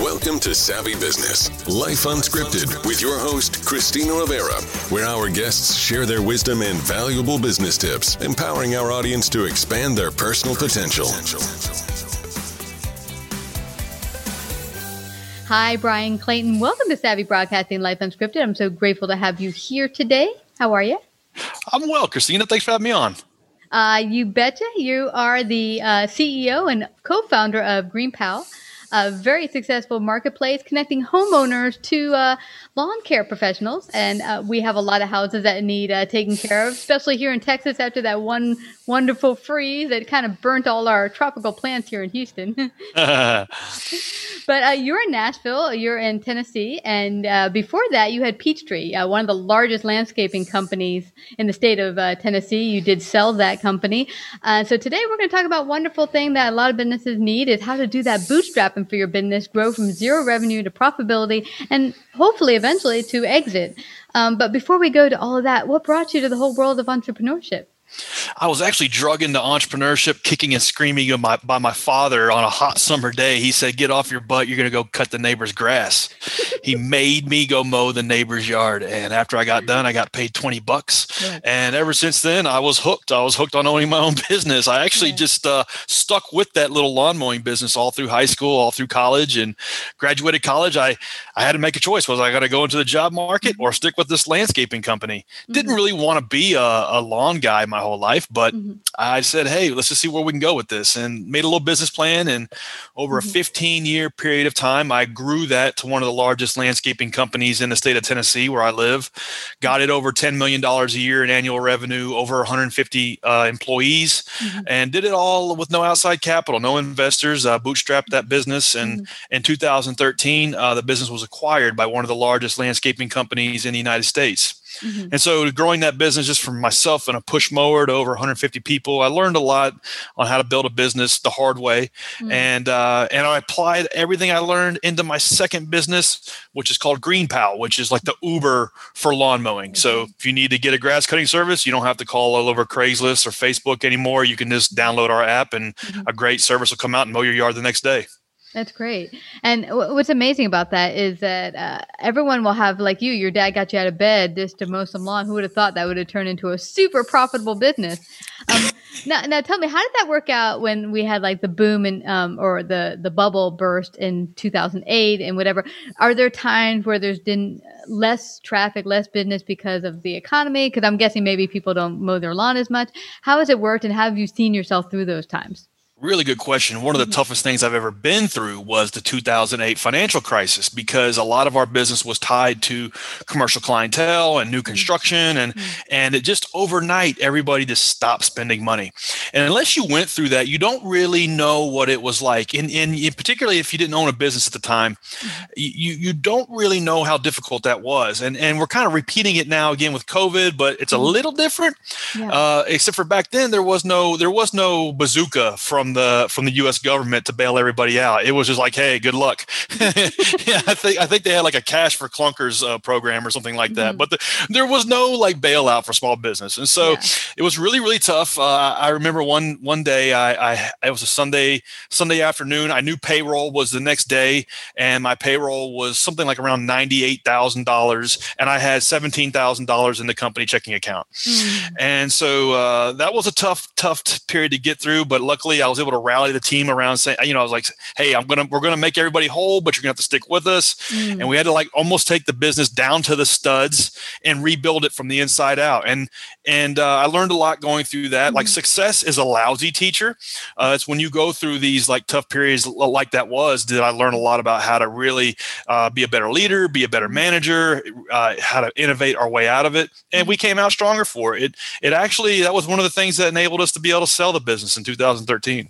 Welcome to Savvy Business, Life Unscripted, with your host, Christina Rivera, where our guests share their wisdom and valuable business tips, empowering our audience to expand their personal potential. Hi, Bryan Clayton. Welcome to Savvy Broadcasting Life Unscripted. I'm so grateful to have you here today. How are you? I'm well, Christina. Thanks for having me on. Uh, you betcha. You are the uh, CEO and co founder of Green GreenPal a very successful marketplace connecting homeowners to uh, lawn care professionals. And uh, we have a lot of houses that need uh, taken care of, especially here in Texas after that one wonderful freeze that kind of burnt all our tropical plants here in Houston. but uh, you're in Nashville, you're in Tennessee, and uh, before that, you had Peachtree, uh, one of the largest landscaping companies in the state of Tennessee. You did sell that company. so today, we're going to talk about wonderful thing that a lot of businesses need is how to do that bootstrapping for your business, grow from zero revenue to profitability, and hopefully eventually to exit. Um, but before we go to all of that, what brought you to the whole world of entrepreneurship? I was actually drug into entrepreneurship, kicking and screaming by, by my father on a hot summer day. He said, Get off your butt. You're going to go cut the neighbor's grass. He made me go mow the neighbor's yard. And after I got done, I got paid 20 bucks. Yeah. And ever since then, I was hooked. I was hooked on owning my own business. I actually yeah. just uh, stuck with that little lawn mowing business all through high school, all through college, and graduated college. I, I had to make a choice. Was I going to go into the job market mm-hmm. or stick with this landscaping company? Mm-hmm. Didn't really want to be a, a lawn guy my whole life, but mm-hmm. I said, hey, let's just see where we can go with this and made a little business plan. And over mm-hmm. a 15 year period of time, I grew that to one of the largest landscaping companies in the state of Tennessee where I live. Got it over $10 million a year in annual revenue, over 150 uh, employees, mm-hmm. and did it all with no outside capital, no investors, uh, bootstrapped that business. And mm-hmm. in 2013, uh, the business was acquired by one of the largest landscaping companies in the United States. Mm-hmm. And so growing that business just from myself and a push mower to over 150 people, I learned a lot on how to build a business the hard way. Mm-hmm. And uh, and I applied everything I learned into my second business, which is called Green GreenPal, which is like the Uber for lawn mowing. Mm-hmm. So if you need to get a grass cutting service, you don't have to call all over Craigslist or Facebook anymore. You can just download our app and mm-hmm. a great service will come out and mow your yard the next day. That's great. And w- what's amazing about that is that uh, everyone will have, like you, your dad got you out of bed just to mow some lawn. Who would have thought that would have turned into a super profitable business? Um, now, now tell me, how did that work out when we had like the boom and um, or the the bubble burst in 2008 and whatever? Are there times where there's been less traffic, less business because of the economy? Because I'm guessing maybe people don't mow their lawn as much. How has it worked, and how have you seen yourself through those times? Really good question. One of the mm-hmm. toughest things I've ever been through was the 2008 financial crisis because a lot of our business was tied to commercial clientele and new mm-hmm. construction and mm-hmm. and it just overnight everybody just stopped spending money. And unless you went through that, you don't really know what it was like. And, and particularly if you didn't own a business at the time, you you don't really know how difficult that was. And and we're kind of repeating it now again with COVID, but it's a little different. Yeah. Uh, except for back then there was no there was no bazooka from from the from the U.S. government to bail everybody out. It was just like, hey, good luck. yeah, I think I think they had like a cash for clunkers uh, program or something like that. Mm-hmm. But the, there was no like bailout for small business, and so yeah. it was really really tough. Uh, I remember one one day I, I it was a Sunday Sunday afternoon. I knew payroll was the next day, and my payroll was something like around ninety eight thousand dollars, and I had seventeen thousand dollars in the company checking account, mm-hmm. and so uh, that was a tough tough period to get through. But luckily, I was was able to rally the team around saying, you know, I was like, hey, I'm gonna we're gonna make everybody whole, but you're gonna have to stick with us. Mm. And we had to like almost take the business down to the studs and rebuild it from the inside out. And and uh, I learned a lot going through that. Mm. Like success is a lousy teacher. Uh, it's when you go through these like tough periods like that was did I learn a lot about how to really uh, be a better leader, be a better manager, uh, how to innovate our way out of it. And we came out stronger for it. It actually that was one of the things that enabled us to be able to sell the business in 2013.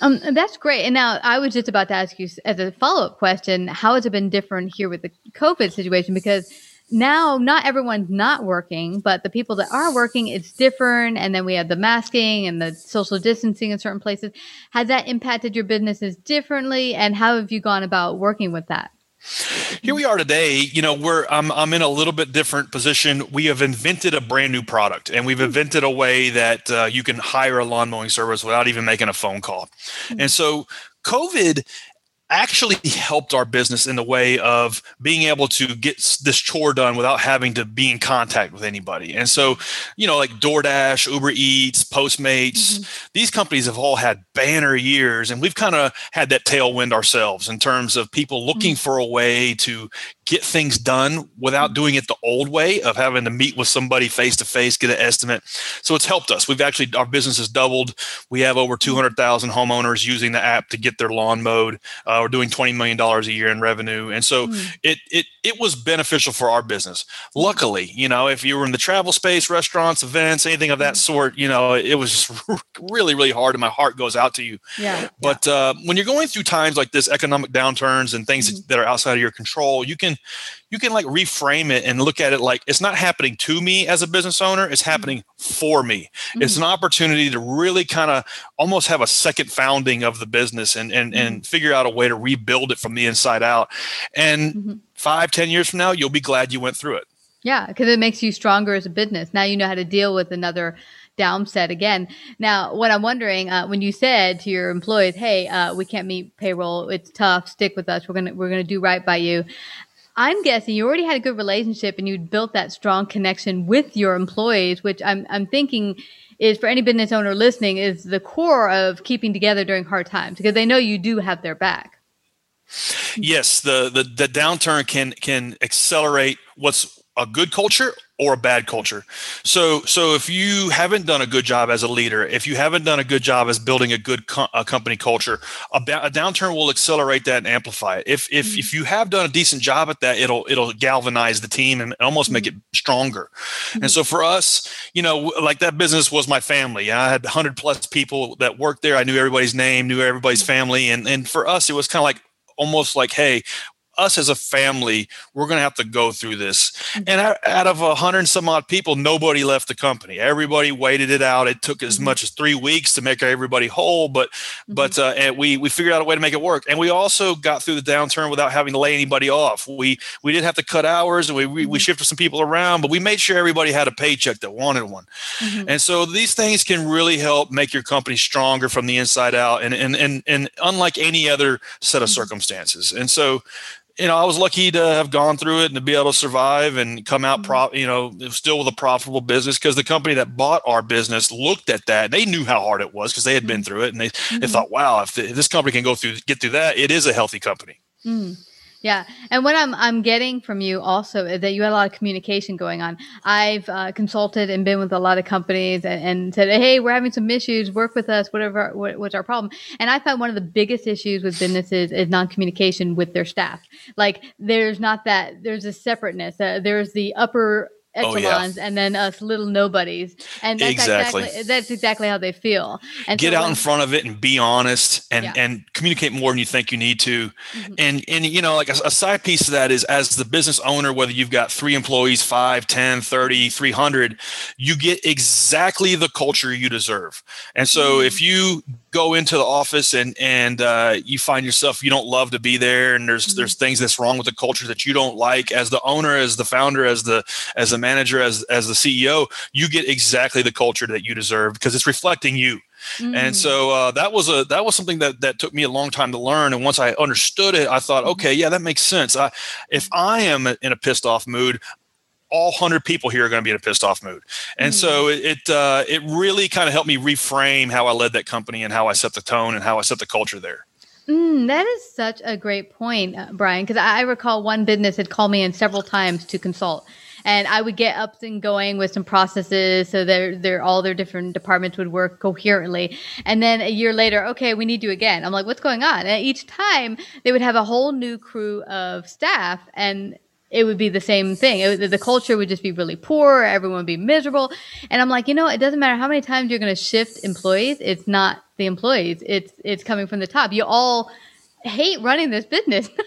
Um, that's great. And now I was just about to ask you as a follow up question, how has it been different here with the COVID situation? Because now not everyone's not working, but the people that are working, it's different. And then we have the masking and the social distancing in certain places. Has that impacted your businesses differently? And how have you gone about working with that? Here we are today. You know, we're I'm I'm in a little bit different position. We have invented a brand new product, and we've hmm. invented a way that uh, you can hire a lawn mowing service without even making a phone call. Hmm. And so, COVID actually helped our business in the way of being able to get this chore done without having to be in contact with anybody. And so, you know, like DoorDash, Uber Eats, Postmates, mm-hmm. these companies have all had banner years, and we've kind of had that tailwind ourselves in terms of people looking mm-hmm. for a way to get things done without doing it the old way of having to meet with somebody face to face, get an estimate. So it's helped us. We've actually, our business has doubled. We have over 200,000 homeowners using the app to get their lawn mowed. Uh, we're doing $20 million a year in revenue. And so mm. it, it, it was beneficial for our business. Luckily, you know, if you were in the travel space, restaurants, events, anything of that hmm. sort, you know, it was just really, really hard and my heart goes out to you. Yeah. But yeah. Uh, when you're going through times like this, economic downturns and things mm. that are outside of your control, you can, you can like reframe it and look at it like it's not happening to me as a business owner it's mm-hmm. happening for me mm-hmm. it's an opportunity to really kind of almost have a second founding of the business and and mm-hmm. and figure out a way to rebuild it from the inside out and mm-hmm. five ten years from now you'll be glad you went through it yeah because it makes you stronger as a business now you know how to deal with another downset again. Now, what I'm wondering, uh, when you said to your employees, "Hey, uh, we can't meet payroll. It's tough. Stick with us. We're gonna we're gonna do right by you." I'm guessing you already had a good relationship and you'd built that strong connection with your employees, which I'm I'm thinking is for any business owner listening is the core of keeping together during hard times because they know you do have their back. Yes, the the, the downturn can can accelerate what's a good culture or a bad culture. So so if you haven't done a good job as a leader, if you haven't done a good job as building a good co- a company culture, a, a, downturn will accelerate that and amplify it. If if mm-hmm. if you have done a decent job at that, it'll it'll galvanize the team and almost mm-hmm. make it stronger. Mm-hmm. And so for us, you know, like that business was my family. I had 100 plus people that worked there. I knew everybody's name, knew everybody's mm-hmm. family and and for us it was kind of like almost like hey us as a family, we're going to have to go through this. Mm-hmm. And out- of a hundred and some odd people, nobody left the company. Everybody waited it out. It took as Mm-hmm. much as three weeks to make everybody whole, but but uh, and we we figured out a way to make it work. And we also got through the downturn without having to lay anybody off. We we didn't have to cut hours and we we, we shifted some people around, but we made sure everybody had a paycheck that wanted one. And so these things can really help make your company stronger from the inside out and and and, and unlike any other set of circumstances. And so you know, I was lucky to have gone through it and to be able to survive and come out mm-hmm. pro, you know, still with a profitable business because the company that bought our business looked at that. They knew how hard it was because they had been mm-hmm. through it and they, they mm-hmm. thought, wow, if, the, if this company can go through, get through that, it is a healthy company. Mm. Yeah, and what I'm I'm getting from you also that you had a lot of communication going on. I've uh, consulted and been with a lot of companies and, and said, "Hey, we're having some issues. Work with us. Whatever. What, what's our problem?" And I find one of the biggest issues with businesses is non-communication with their staff. Like, there's not that. There's a separateness. Uh, there's the upper Oh, yeah. and then us little nobodies and that's Exactly. exactly, that's exactly how they feel and get so out when- in front of it and be honest and Yeah. and communicate more than you think you need to Mm-hmm. and and you know like a, a side piece of that is as the business owner whether you've got three employees 5 10 30 300 you get exactly the culture you deserve and so Mm-hmm. if you go into the office and and uh, you find yourself you don't love to be there and there's Mm-hmm. there's things that's wrong with the culture that you don't like as the owner as the founder as the as the manager as as the ceo you get exactly the culture that you deserve because it's reflecting you Mm. and so uh, that was a that was something that that took me a long time to learn. And once I understood it, I thought, okay, yeah, that makes sense. I, if I am in a pissed off mood, all hundred people here are going to be in a pissed off mood. And so it it, uh, it really kind of helped me reframe how I led that company and how I set the tone and how I set the culture there. Mm, that is such a great point, uh, Bryan, because I I recall one business had called me in several times to consult. And I would get up and going with some processes so their their all their different departments would work coherently. And then a year later, okay, we need you again. I'm like, what's going on? And each time they would have a whole new crew of staff and it would be the same thing. It, the culture would just be really poor. Everyone would be miserable. And I'm like, you know, it doesn't matter how many times you're going to shift employees. It's not the employees. It's it's coming from the top. You all hate running this business.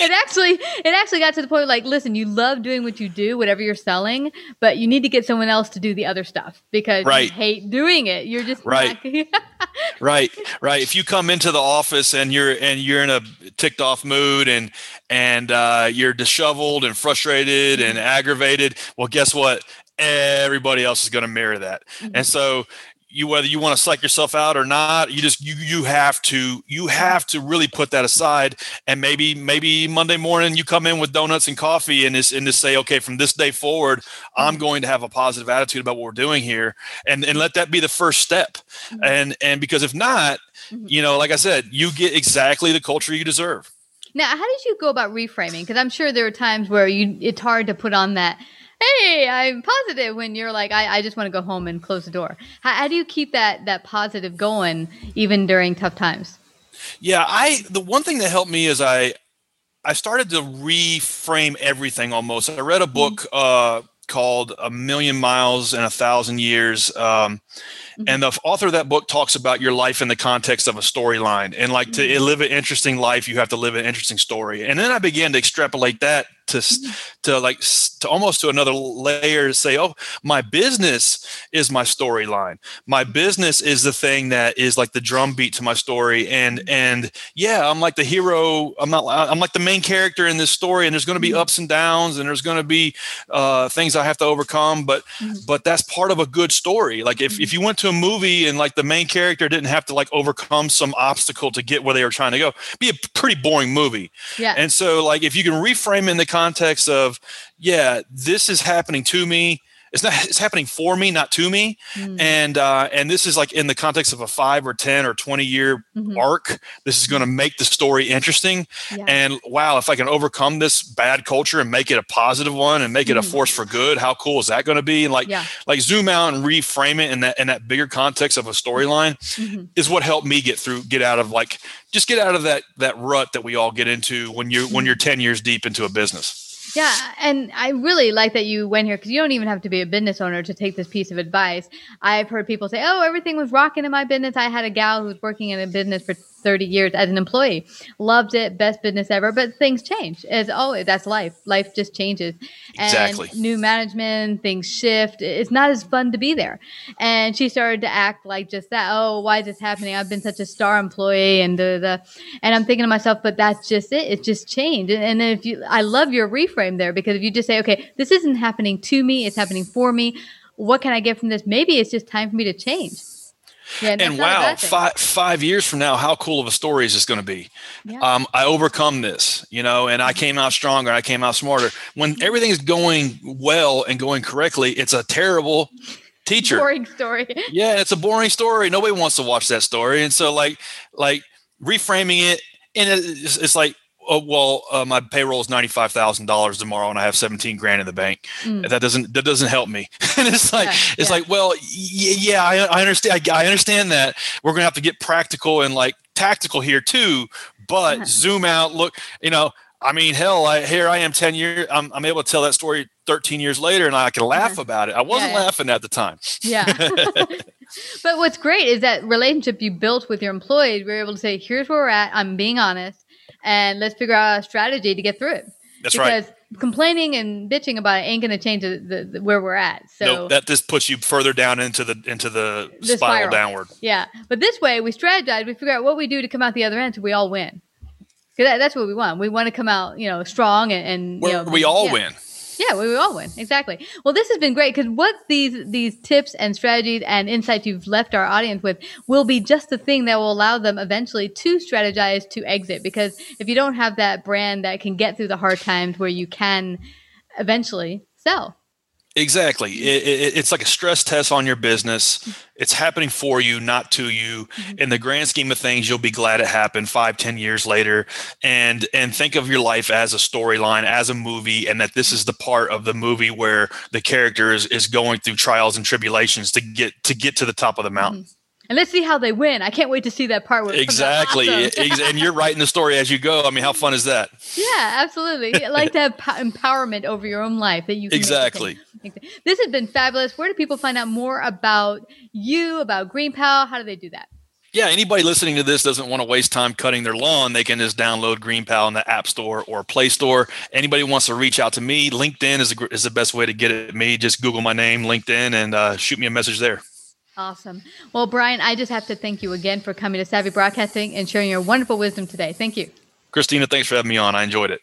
it actually it actually got to the point like, listen, you love doing what you do, whatever you're selling, but you need to get someone else to do the other stuff because Right. you hate doing it. You're just Right. not- right right. If you come into the office and you're and you're in a ticked off mood and and uh, you're disheveled and frustrated and aggravated well guess what? Everybody else is going to mirror that. And so you whether you want to psych yourself out or not you just you you have to you have to really put that aside. And maybe maybe monday morning you come in with donuts and coffee and just and just say okay from this day forward i'm mm-hmm. going to have a positive attitude about what we're doing here and and let that be the first step. Mm-hmm. And and because if not mm-hmm. you know like i said you get exactly the culture you deserve. Now, how did you go about reframing? Because I'm sure there are times where you it's hard to put on that. Hey, I'm positive when you're like, I, I just want to go home and close the door. How, how do you keep that that positive going even during tough times? Yeah, I the one thing that helped me is I I started to reframe everything almost. I read a book uh, called A Million Miles in a Thousand Years. Um, and the author of that book talks about your life in the context of a storyline. And like to live an interesting life, you have to live an interesting story. And then I began to extrapolate that to to like to almost to another layer to say, oh, my business is my storyline. My business is the thing that is like the drumbeat to my story. And and yeah, I'm like the hero. I'm not. I'm like the main character in this story. And there's going to be mm-hmm. ups and downs, and there's going to be uh, things I have to overcome. But mm-hmm. but that's part of a good story. Like if mm-hmm. if you went to a movie and like the main character didn't have to like overcome some obstacle to get where they were trying to go, be a pretty boring movie. Yeah. And so, like, if you can reframe in the context of, yeah, this is happening to me. It's not. It's happening for me, not to me. Hmm. And uh, and this is like in the context of a five or ten or twenty year mm-hmm. arc. This is going to make the story interesting. Yeah. And wow, if I can overcome this bad culture and make it a positive one and make it a hmm. force for good, how cool is that going to be? And like, Yeah. like zoom out and reframe it in that in that bigger context of a storyline mm-hmm. is what helped me get through, get out of like, just get out of that that rut that we all get into when you when hmm. you're ten years deep into a business. Yeah, and I really like that you went here because you don't even have to be a business owner to take this piece of advice. I've heard people say, "Oh, everything was rocking in my business." I had a gal who was working in a business for 30 years as an employee. Loved it, best business ever, but things change. As always, that's life. Life just changes. And Exactly. new management, things shift. It's not as fun to be there. And she started to act like just that. Oh, why is this happening? I've been such a star employee and the the and I'm thinking to myself, but that's just it. It's just changed. And, and if you I love your reframe there because if you just say, okay, this isn't happening to me, it's happening for me. What can I get from this? Maybe it's just time for me to change. Yeah, and wow, five five years from now, how cool of a story is this going to be? Yeah. Um, I overcome this, you know, and I came out stronger. I came out smarter. When everything is going well and going correctly, it's a terrible teacher. Boring story. Yeah, it's a boring story. Nobody wants to watch that story. And so, like, like reframing it, and it's, it's like, oh, well, uh, my payroll is ninety five thousand dollars tomorrow, and I have seventeen grand in the bank. Mm. That doesn't that doesn't help me. and it's like Yeah, it's yeah. like, well, yeah, I, I understand. I, I understand that we're gonna have to get practical and like tactical here too. But Yeah. zoom out, look, you know. I mean, hell, I, here I am, ten years. I'm, I'm able to tell that story thirteen years later, and I can laugh about it. I wasn't yeah. laughing at the time. Yeah. but what's great is that relationship you built with your employees. we are able to say, here's where we're at. I'm being honest. And let's figure out a strategy to get through it. That's right. because complaining and bitching about it ain't going to change the, the, the, where we're at. So no, that just puts you further down into the into the, The spiral, spiral. downward. yeah. But this way, we strategize. We figure out what we do to come out the other end so we all win. Because that, that's what we want. We want to come out, you know, strong and, and you know, we all yeah. win. Yeah, we, we all win. Exactly. Well, this has been great because what these these tips and strategies and insights you've left our audience with will be just the thing that will allow them eventually to strategize to exit. Because if you don't have that brand that can get through the hard times where you can eventually sell. Exactly. Mm-hmm. It, it, it's like a stress test on your business. It's happening for you, not to you. Mm-hmm. In the grand scheme of things, you'll be glad it happened five, ten years later. And and think of your life as a storyline, as a movie, and that this is the part of the movie where the character is, is going through trials and tribulations to get to get to the top of the mountain. Mm-hmm. And let's see how they win. I can't wait to see that part. Where Exactly. Awesome. And you're writing the story as you go. I mean, how fun is that? Yeah, absolutely. I like to have po- empowerment over your own life that you can Exactly. This has been fabulous. Where do people find out more about you, about GreenPal? How do they do that? Yeah, anybody listening to this doesn't want to waste time cutting their lawn. They can just download GreenPal in the App Store or Play Store. Anybody wants to reach out to me, LinkedIn is, a, is the best way to get at me. Just Google my name, LinkedIn, and uh, shoot me a message there. Awesome. Well, Bryan, I just have to thank you again for coming to Savvy Broadcasting and sharing your wonderful wisdom today. Thank you. Christina, thanks for having me on. I enjoyed it.